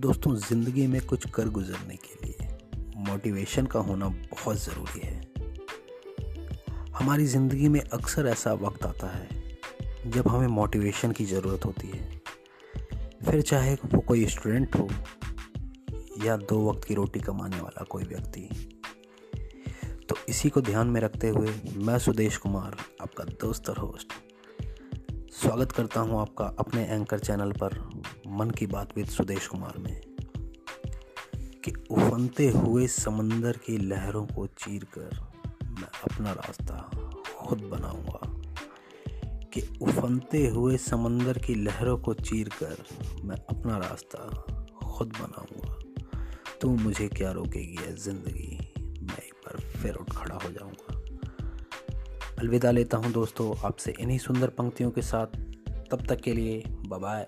दोस्तों, ज़िंदगी में कुछ कर गुजरने के लिए मोटिवेशन का होना बहुत ज़रूरी है। हमारी ज़िंदगी में अक्सर ऐसा वक्त आता है, जब हमें मोटिवेशन की ज़रूरत होती है। फिर चाहे वो कोई स्टूडेंट हो, या दो वक्त की रोटी कमाने वाला कोई व्यक्ति। तो इसी को ध्यान में रखते हुए मैं सुदेश कुमार, आपका दोस्त और होस्ट स्वागत करता हूँ आपका अपने एंकर चैनल पर मन की बात विद सुदेश कुमार में। कि उफनते हुए समंदर की लहरों को चीर कर मैं अपना रास्ता खुद बनाऊँगा। कि उफनते हुए समंदर की लहरों को चीर कर मैं अपना रास्ता खुद बनाऊँगा। तू मुझे क्या रोकेगी है ज़िंदगी? मैं एक बार फिर उठ खड़ा हो जाऊँगा। अलविदा लेता हूँ दोस्तों, आपसे इन्हीं सुंदर पंक्तियों के साथ। तब तक के लिए बाय